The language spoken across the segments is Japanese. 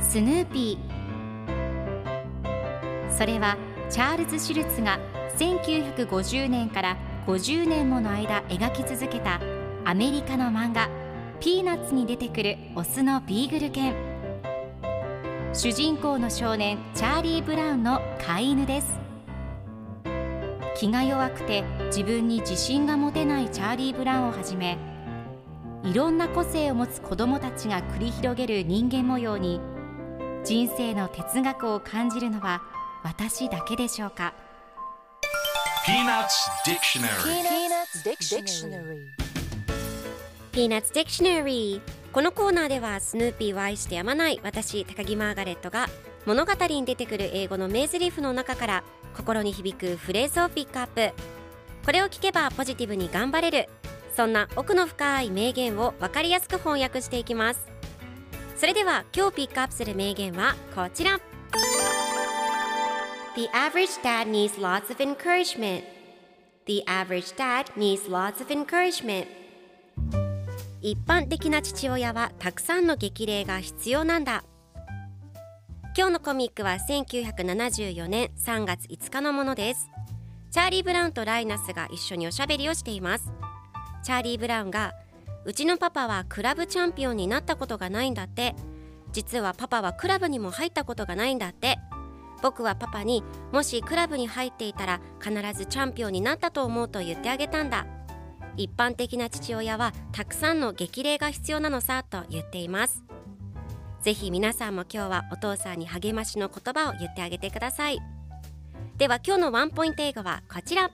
スヌーピーそれはチャールズ・シュルツが1950年から50年もの間描き続けたアメリカの漫画「ピーナッツ」に出てくるオスのビーグル犬。主人公の少年チャーリー・ブラウンの飼い犬です。気が弱くて自分に自信が持てないチャーリー・ブラウンをはじめいろんな個性を持つ子どもたちが繰り広げる人間模様に人生の哲学を感じるのは私だけでしょうか？Peanuts Dictionary. Peanuts Dictionary. Peanuts Dictionary このコーナーではスヌーピーを愛してやまない私高木マーガレットが物語に出てくる英語の名台詞の中から心に響くフレーズをピックアップ。これを聞けばポジティブに頑張れる。そんな奥の深い名言を分かりやすく翻訳していきます。それでは今日ピックアップする名言はこちら。The average dad needs lots of encouragement. The average dad needs lots of encouragement. 一般的な父親はたくさんの激励が必要なんだ。今日のコミックは1974年3月5日のものです。チャーリー・ブラウンとライナスが一緒におしゃべりをしています。チャーリー・ブラウンがうちのパパはクラブチャンピオンになったことがないんだって。実はパパはクラブにも入ったことがないんだって。僕はパパにもしクラブに入っていたら必ずチャンピオンになったと思うと言ってあげたんだ。一般的な父親はたくさんの激励が必要なのさと言っています。ぜひ皆さんも今日はお父さんに励ましの言葉を言ってあげてください。では今日のワンポイント英語はこちら。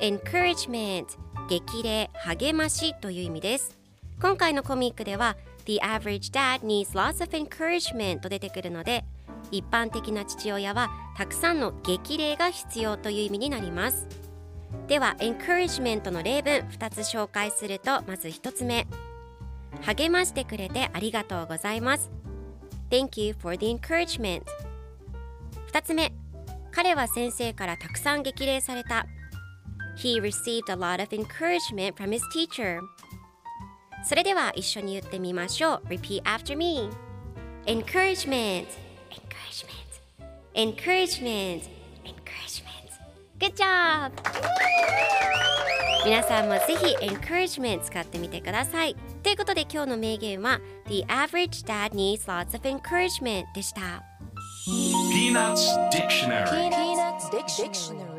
Encouragement 激励励ましという意味です。今回のコミックでは The average dad needs lots of encouragement と出てくるので一般的な父親はたくさんの激励が必要という意味になります。では encouragement の例文2つ紹介するとまず1つ目励ましてくれてありがとうございます Thank you for the encouragement 2つ目彼は先生からたくさん激励された He received a lot of encouragement from his teacher それでは一緒に言ってみましょう Repeat after me Encouragement Encouragement Encouragement Good job! 皆さんもぜひ encouragement 使ってみてくださいということで今日の名言は The average dad needs lots of encouragement でした Peanuts Dictionary Peanuts Dictionary.